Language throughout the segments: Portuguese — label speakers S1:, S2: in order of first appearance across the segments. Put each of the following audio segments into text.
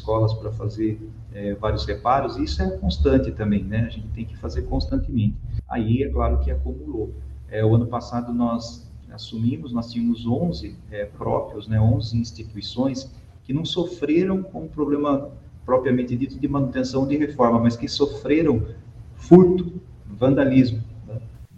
S1: escolas para fazer é, vários reparos, e isso é constante também, né? A gente tem que fazer constantemente. Aí, é claro que acumulou. É, o ano passado nós assumimos, nós tínhamos 11 é, próprios, né, 11 instituições que não sofreram com um problema propriamente dito de manutenção de reforma, mas que sofreram furto, vandalismo,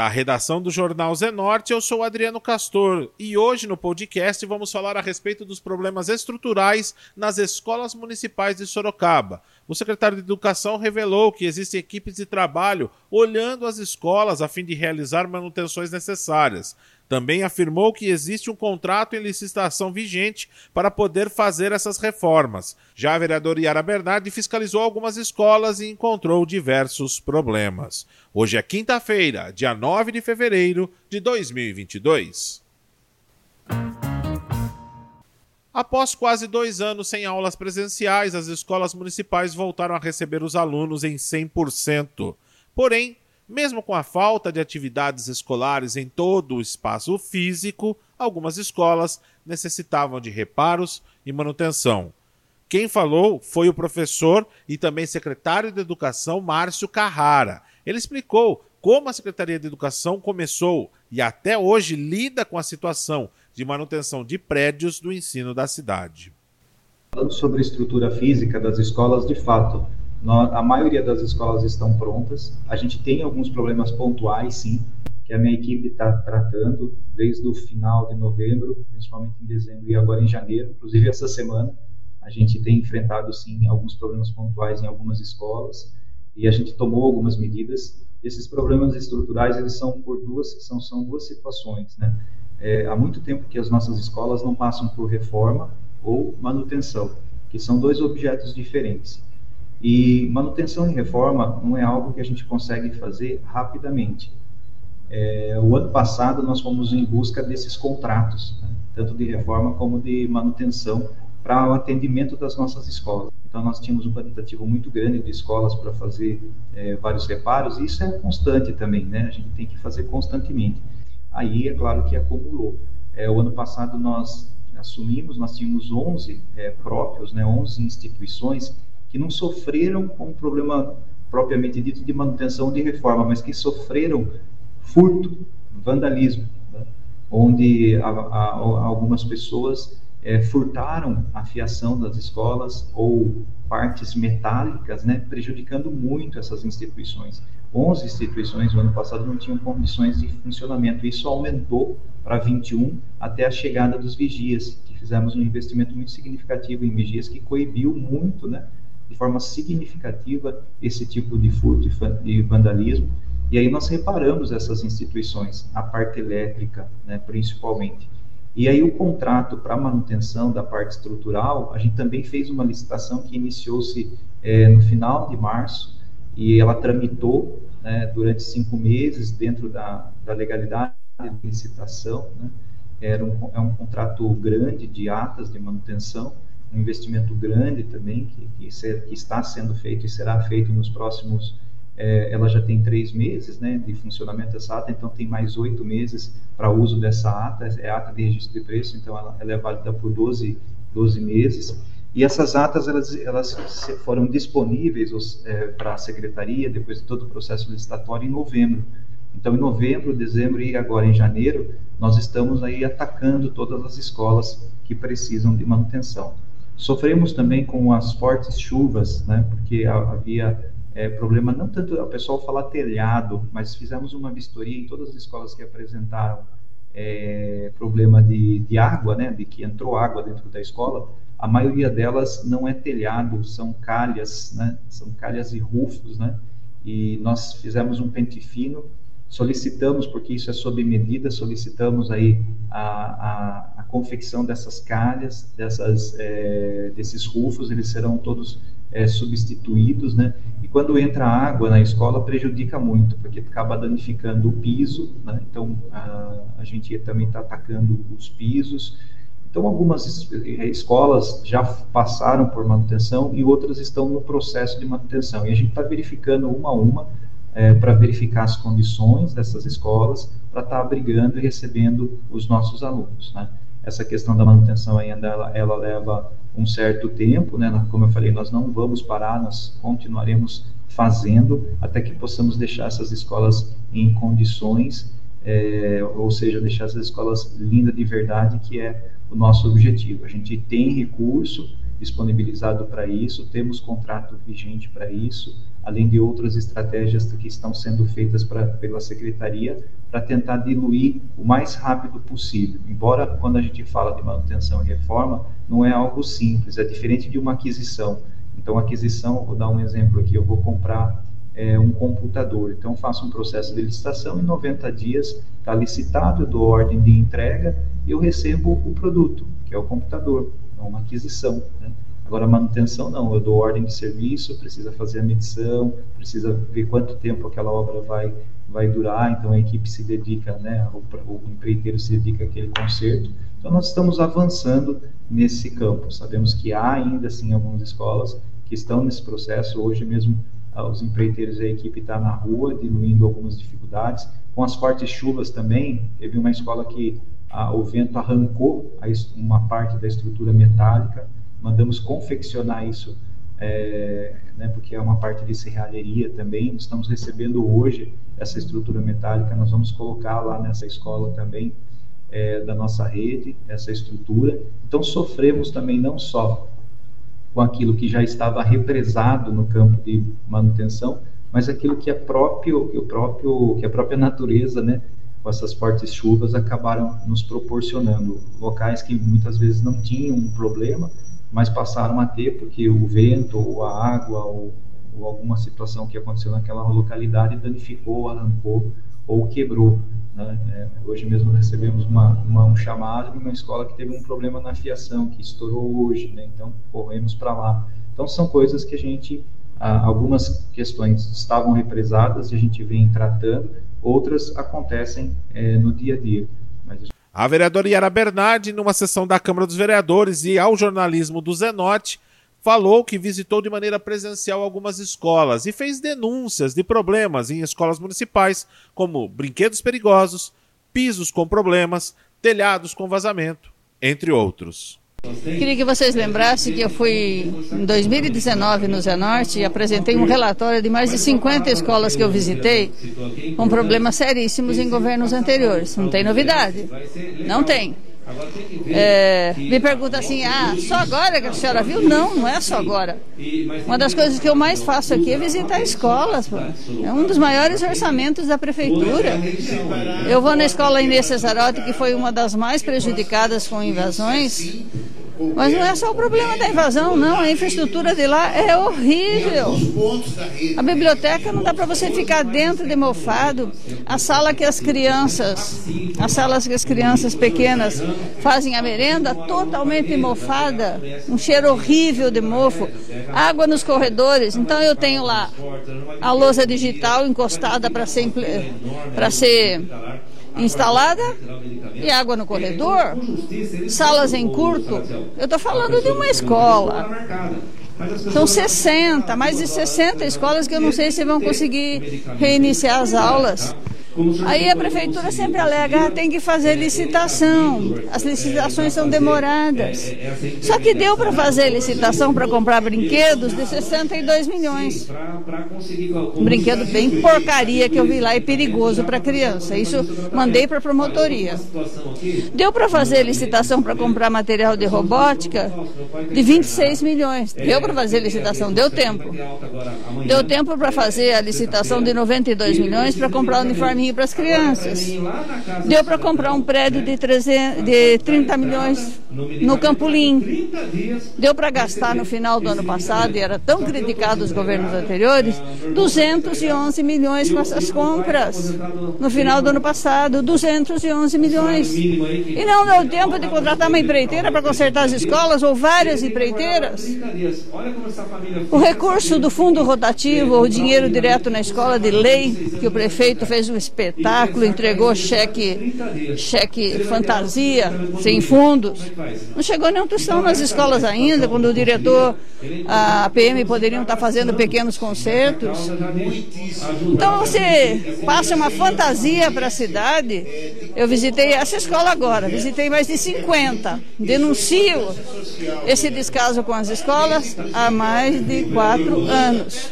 S2: da redação do jornal Zenorte, eu sou Adriano Castor e hoje no podcast vamos falar a respeito dos problemas estruturais nas escolas municipais de Sorocaba. O secretário de Educação revelou que existem equipes de trabalho olhando as escolas a fim de realizar manutenções necessárias. Também afirmou que existe um contrato em licitação vigente para poder fazer essas reformas. Já a vereadora Yara Bernardi fiscalizou algumas escolas e encontrou diversos problemas. Hoje é quinta-feira, dia 9 de fevereiro de 2022. Após quase dois anos sem aulas presenciais, as escolas municipais voltaram a receber os alunos em 100%. Porém, mesmo com a falta de atividades escolares em todo o espaço físico, algumas escolas necessitavam de reparos e manutenção. Quem falou foi o professor e também secretário de Educação Márcio Carrara. Ele explicou como a Secretaria de Educação começou e até hoje lida com a situação de manutenção de prédios do ensino da cidade.
S1: Falando sobre a estrutura física das escolas, de fato, a maioria das escolas estão prontas. A gente tem alguns problemas pontuais, sim, que a minha equipe está tratando desde o final de novembro, principalmente em dezembro e agora em janeiro, inclusive essa semana. A gente tem enfrentado, sim, alguns problemas pontuais em algumas escolas e a gente tomou algumas medidas. Esses problemas estruturais, eles são por duas, são, são duas situações, né? É, há muito tempo que as nossas escolas não passam por reforma ou manutenção, que são dois objetos diferentes. E manutenção e reforma não é algo que a gente consegue fazer rapidamente. É, o ano passado nós fomos em busca desses contratos, né, tanto de reforma como de manutenção, para o atendimento das nossas escolas. Então nós tínhamos um quantitativo muito grande de escolas para fazer é, vários reparos, e isso é constante também, né? A gente tem que fazer constantemente. Aí é claro que acumulou. É, o ano passado nós assumimos, nós tínhamos 11 é, próprios, né, 11 instituições que não sofreram com um problema propriamente dito de manutenção de reforma, mas que sofreram furto, vandalismo, né? onde a, a, algumas pessoas é, furtaram a fiação das escolas ou partes metálicas, né, prejudicando muito essas instituições. 11 instituições no ano passado não tinham condições de funcionamento. Isso aumentou para 21 até a chegada dos vigias, que fizemos um investimento muito significativo em vigias que coibiu muito, né, de forma significativa esse tipo de furto e vandalismo. E aí nós reparamos essas instituições, a parte elétrica, né, principalmente. E aí o contrato para manutenção da parte estrutural, a gente também fez uma licitação que iniciou-se é, no final de março e ela tramitou né, durante cinco meses dentro da, da legalidade de licitação. Né, era um, é um contrato grande de atas de manutenção um investimento grande também que, que, ser, que, está sendo feito e será feito nos próximos. É, ela já tem três meses né, de funcionamento dessa ata, então tem mais oito meses para uso dessa ata. É ata de registro de preço, então ela, ela é válida por 12, 12 meses. E essas atas elas, elas foram disponíveis é, para a secretaria depois de todo o processo licitatório em novembro. Então, em novembro, dezembro e agora em janeiro, nós estamos aí atacando todas as escolas que precisam de manutenção. Sofremos também com as fortes chuvas, né, porque havia é, problema, não tanto o pessoal falar telhado, mas fizemos uma vistoria em todas as escolas que apresentaram é, problema de, de água, né, de que entrou água dentro da escola, a maioria delas não é telhado, são calhas, né, são calhas e rufos, né, e nós fizemos um pente fino solicitamos, porque isso é sob medida, solicitamos aí a, a, a confecção dessas calhas, dessas, é, desses rufos, eles serão todos é, substituídos, né? E quando entra água na escola prejudica muito, porque acaba danificando o piso, né? Então a, a gente também está atacando os pisos. Então algumas escolas já passaram por manutenção e outras estão no processo de manutenção. E a gente está verificando uma a uma é, para verificar as condições dessas escolas, para estar tá abrigando e recebendo os nossos alunos. Né? Essa questão da manutenção ainda ela, ela leva um certo tempo, né? Como eu falei, nós não vamos parar, nós continuaremos fazendo até que possamos deixar essas escolas em condições, é, ou seja, deixar essas escolas lindas de verdade, que é o nosso objetivo. A gente tem recurso disponibilizado para isso, temos contrato vigente para isso, além de outras estratégias que estão sendo feitas pra, pela secretaria para tentar diluir o mais rápido possível. Embora quando a gente fala de manutenção e reforma, não é algo simples, é diferente de uma aquisição. Então, aquisição, vou dar um exemplo aqui, eu vou comprar é, um computador. Então, faço um processo de licitação, em 90 dias está licitado, eu dou ordem de entrega e eu recebo o produto, que é o computador, é uma aquisição. Né? Agora, manutenção não, eu dou ordem de serviço, precisa fazer a medição, precisa ver quanto tempo aquela obra vai, vai durar, então a equipe se dedica, né, o, o empreiteiro se dedica àquele conserto. Então, nós estamos avançando nesse campo. Sabemos que há ainda, assim, algumas escolas que estão nesse processo. Hoje mesmo, os empreiteiros e a equipe está na rua, diluindo algumas dificuldades. Com as fortes chuvas também, teve uma escola que ah, o vento arrancou a, uma parte da estrutura metálica, mandamos confeccionar isso, é, né, porque é uma parte de serralheria também. Estamos recebendo hoje essa estrutura metálica, nós vamos colocar lá nessa escola também é, da nossa rede, essa estrutura. Então, sofremos também não só com aquilo que já estava represado no campo de manutenção, mas aquilo que é próprio, que o próprio, que a própria natureza, né, com essas fortes chuvas acabaram nos proporcionando locais que muitas vezes não tinham um problema, mas passaram a ter porque o vento, ou a água, ou, ou alguma situação que aconteceu naquela localidade danificou, arrancou ou quebrou. Né? É, hoje mesmo recebemos uma, uma, um chamado de uma escola que teve um problema na fiação, que estourou hoje, né? então corremos para lá. Então são coisas que a gente, algumas questões estavam represadas e a gente vem tratando, outras acontecem é, no dia a dia. Mas...
S2: A vereadora Yara Bernardi, numa sessão da Câmara dos Vereadores e ao jornalismo do Zenote, falou que visitou de maneira presencial algumas escolas e fez denúncias de problemas em escolas municipais, como brinquedos perigosos, pisos com problemas, telhados com vazamento, entre outros.
S3: Queria que vocês lembrassem que eu fui em 2019 no Zenorte e apresentei um relatório de mais de 50 escolas que eu visitei com problemas seríssimos em governos anteriores. Não tem novidade. Não tem. É, me pergunta assim, ah, só agora que a senhora viu? Não, não é só agora. Uma das coisas que eu mais faço aqui é visitar escolas. Pô. É um dos maiores orçamentos da prefeitura. Eu vou na escola Inês Cesarotti, que foi uma das mais prejudicadas com invasões. Mas não é só o problema da invasão, não. A infraestrutura de lá é horrível. A biblioteca não dá para você ficar dentro de mofado. A sala que as crianças, as salas que as crianças pequenas fazem a merenda, totalmente mofada. Um cheiro horrível de mofo. Água nos corredores. Então eu tenho lá a lousa digital encostada para ser, ser instalada e água no corredor, salas em curto. Eu estou falando de uma escola. São 60, mais de 60 escolas que eu não sei se vão conseguir reiniciar as aulas. Aí a prefeitura sempre alega, ah, tem que fazer licitação. As licitações são demoradas. Só que deu para fazer licitação para comprar brinquedos de 62 milhões. Um brinquedo bem porcaria que eu vi lá e perigoso para criança. Isso mandei para a promotoria. Deu para fazer licitação para comprar material de robótica de 26 milhões. Deu para fazer licitação, deu tempo. Deu tempo para fazer a licitação de 92 milhões para comprar uniforme para as crianças. Deu para comprar um prédio de, 300, de 30 milhões no Campolim. Deu para gastar no final do ano passado, e era tão criticado os governos anteriores, 211 milhões com essas compras. No final do ano passado, 211 milhões. E não deu tempo de contratar uma empreiteira para consertar as escolas ou várias empreiteiras. O recurso do fundo rotativo, o dinheiro direto na escola de lei, que o prefeito fez um espetáculo, entregou cheque, cheque fantasia, sem fundos. Não chegou nenhuma tostão nas escolas ainda, quando o diretor, a PM poderiam estar fazendo pequenos concertos. Então você passa uma fantasia para a cidade. Eu visitei essa escola agora, visitei mais de 50. Denuncio esse descaso com as escolas há mais de quatro anos.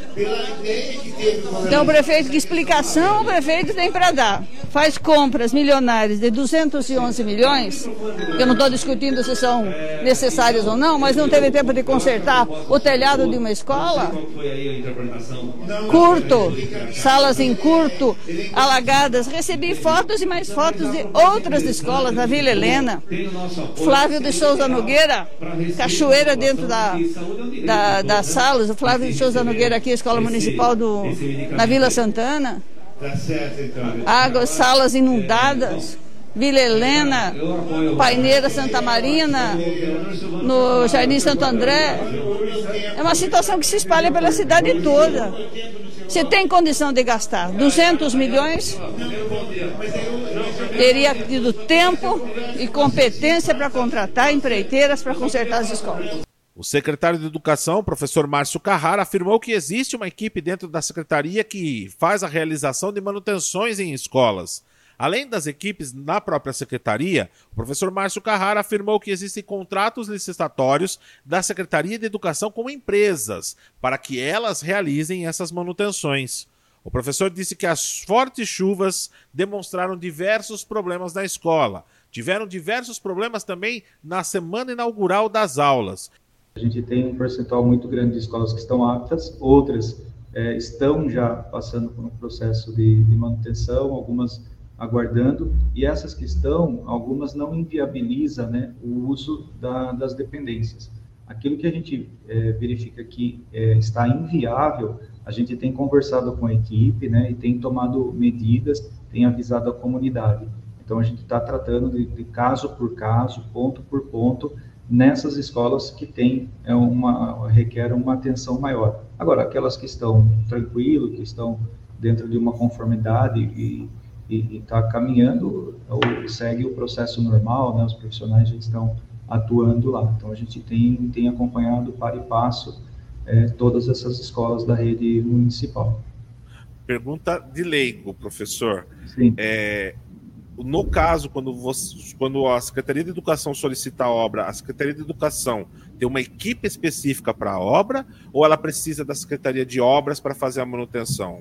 S3: Então, o prefeito, que explicação o prefeito tem para dar? Faz compras milionárias de 211 milhões, eu não estou discutindo se são necessárias ou não, mas não teve tempo de consertar o telhado de uma escola? Curto, salas em curto, alagadas. Recebi fotos e mais fotos de outras escolas na Vila Helena. Flávio de Souza Nogueira, cachoeira dentro da, da, das salas. O Flávio de Souza Nogueira aqui, Escola Municipal do, na Vila Santana. Águas, salas inundadas. Vila Helena, Paineira Santa Marina, no Jardim Santo André. É uma situação que se espalha pela cidade toda. Você tem condição de gastar 200 milhões? Teria tido tempo e competência para contratar empreiteiras para consertar as escolas.
S2: O secretário de Educação, professor Márcio Carrara, afirmou que existe uma equipe dentro da secretaria que faz a realização de manutenções em escolas. Além das equipes na própria secretaria, o professor Márcio Carrara afirmou que existem contratos licitatórios da Secretaria de Educação com empresas para que elas realizem essas manutenções. O professor disse que as fortes chuvas demonstraram diversos problemas na escola. Tiveram diversos problemas também na semana inaugural das aulas.
S1: A gente tem um percentual muito grande de escolas que estão aptas, outras é, estão já passando por um processo de, de, manutenção, algumas aguardando, e essas que estão, algumas não inviabiliza né, o uso da, das dependências. Aquilo que a gente é, verifica que é, está inviável, a gente tem conversado com a equipe né, e tem tomado medidas, tem avisado a comunidade. Então, a gente está tratando de, de caso por caso, ponto por ponto, nessas escolas que tem é uma requer uma atenção maior. Agora, aquelas que estão tranquilo, que estão dentro de uma conformidade e está caminhando, ou segue o processo normal, né? Os profissionais já estão atuando lá. Então a gente tem tem acompanhado para e passo é, todas essas escolas da rede municipal.
S2: Pergunta de leigo, professor. Sim. É, no caso, quando, você, quando a Secretaria de Educação solicita a obra, a Secretaria de Educação tem uma equipe específica para a obra ou ela precisa da Secretaria de Obras para fazer a manutenção?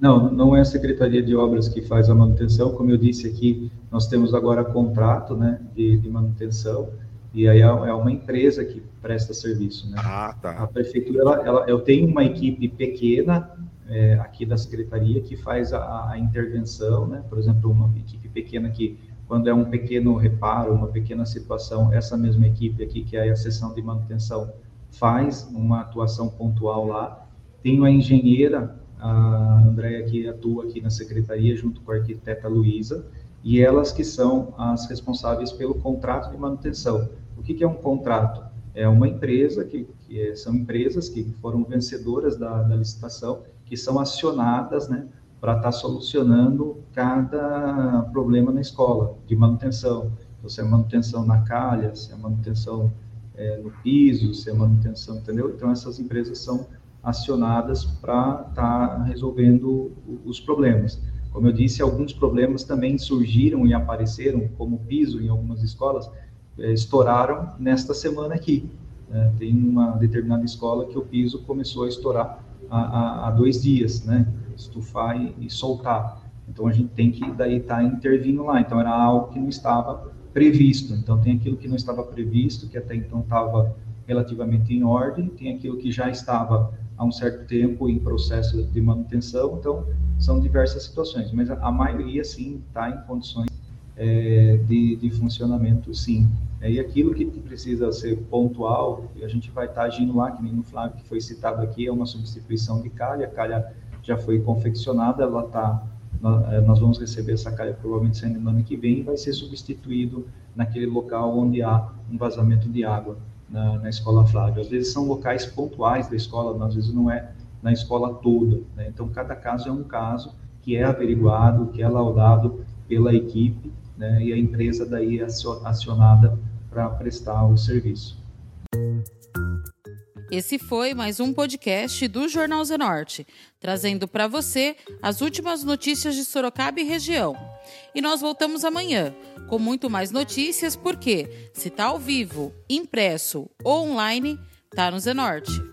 S1: Não, não é a Secretaria de Obras que faz a manutenção. Como eu disse aqui, nós temos agora contrato né, de, de manutenção e aí é, é uma empresa que presta serviço. Né?
S2: Ah, tá.
S1: A prefeitura, ela, ela, eu tenho uma equipe pequena é, aqui da secretaria que faz a, a, intervenção, né? Por exemplo, uma equipe pequena que, quando é um pequeno reparo, uma pequena situação, essa mesma equipe aqui, que é a seção de manutenção, faz uma atuação pontual lá. Tenho a engenheira, a Andréia, que atua aqui na secretaria, junto com a arquiteta Luísa, e elas que são as responsáveis pelo contrato de manutenção. O que, que é um contrato? É uma empresa, que, que é, são empresas que foram vencedoras da, da licitação que são acionadas, né, para estar tá solucionando cada problema na escola, de manutenção. Então, se é manutenção na calha, se é manutenção é, no piso, se é manutenção, entendeu? Então, essas empresas são acionadas para estar tá resolvendo os problemas. Como eu disse, alguns problemas também surgiram e apareceram, como piso em algumas escolas, é, estouraram nesta semana aqui. É, tem uma determinada escola que o piso começou a estourar há, há dois dias, né? Estufar e, e, soltar. Então a gente tem que daí estar tá intervindo lá. Então era algo que não estava previsto. Então tem aquilo que não estava previsto, que até então estava relativamente em ordem, tem aquilo que já estava há um certo tempo em processo de manutenção. Então são diversas situações, mas a, a maioria sim está em condições é, de, de funcionamento, sim. É, e aquilo que precisa ser pontual, a gente vai estar tá agindo lá, que nem no Flávio, que foi citado aqui, é uma substituição de calha, a calha já foi confeccionada, ela está, é, nós vamos receber essa calha provavelmente ano que vem, e vai ser substituído naquele local onde há um vazamento de água na, na escola Flávio. Às vezes são locais pontuais da escola, às vezes não é na escola toda, né? então cada caso é um caso, que é averiguado, que é laudado pela equipe, né, e a empresa daí é acionada para prestar o serviço.
S4: Esse foi mais um podcast do Jornal Zenorte, trazendo para você as últimas notícias de Sorocaba e região. E nós voltamos amanhã com muito mais notícias, porque se está ao vivo, impresso ou online, tá no Zenorte.